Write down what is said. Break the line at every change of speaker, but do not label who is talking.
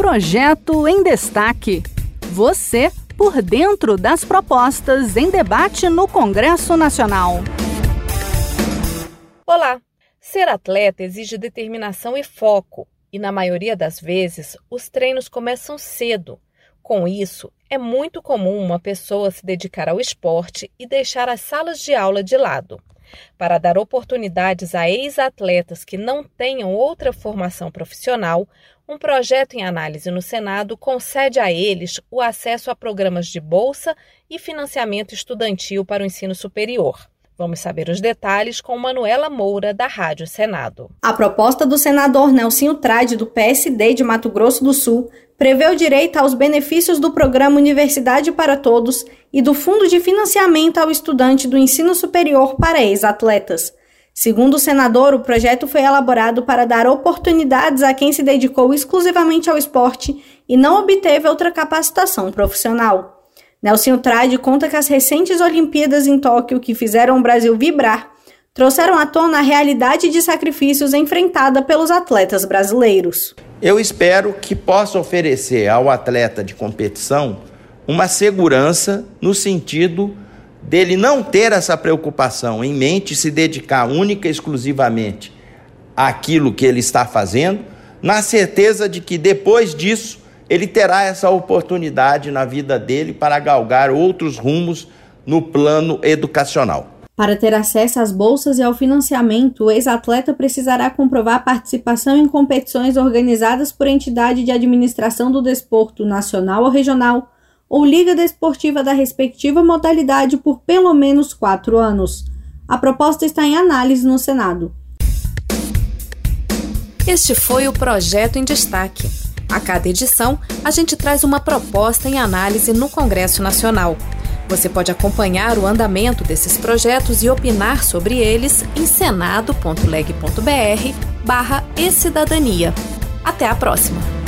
Projeto em Destaque. Você por dentro das propostas em debate no Congresso Nacional.
Olá! Ser atleta exige determinação e foco, e na maioria das vezes os treinos começam cedo. Com isso, é muito comum uma pessoa se dedicar ao esporte e deixar as salas de aula de lado. Para dar oportunidades a ex-atletas que não tenham outra formação profissional, um projeto em análise no Senado concede a eles o acesso a programas de bolsa e financiamento estudantil para o ensino superior. Vamos saber os detalhes com Manuela Moura, da Rádio Senado.
A proposta do senador Nelsinho Trade, do PSD de Mato Grosso do Sul, prevê o direito aos benefícios do programa Universidade para Todos e do Fundo de Financiamento ao Estudante do Ensino Superior para ex-atletas. Segundo o senador, o projeto foi elaborado para dar oportunidades a quem se dedicou exclusivamente ao esporte e não obteve outra capacitação profissional. Nelson Trade conta que as recentes Olimpíadas em Tóquio, que fizeram o Brasil vibrar, trouxeram à tona a realidade de sacrifícios enfrentada pelos atletas brasileiros.
Eu espero que possa oferecer ao atleta de competição uma segurança no sentido dele não ter essa preocupação em mente, se dedicar única e exclusivamente àquilo que ele está fazendo, na certeza de que depois disso ele terá essa oportunidade na vida dele para galgar outros rumos no plano educacional.
Para ter acesso às bolsas e ao financiamento, o ex-atleta precisará comprovar participação em competições organizadas por entidade de administração do desporto nacional ou regional ou liga desportiva da respectiva modalidade por pelo menos quatro anos. A proposta está em análise no Senado.
Este foi o projeto em destaque. A cada edição, a gente traz uma proposta em análise no Congresso Nacional. Você pode acompanhar o andamento desses projetos e opinar sobre eles em senado.leg.br barra e cidadania. Até a próxima!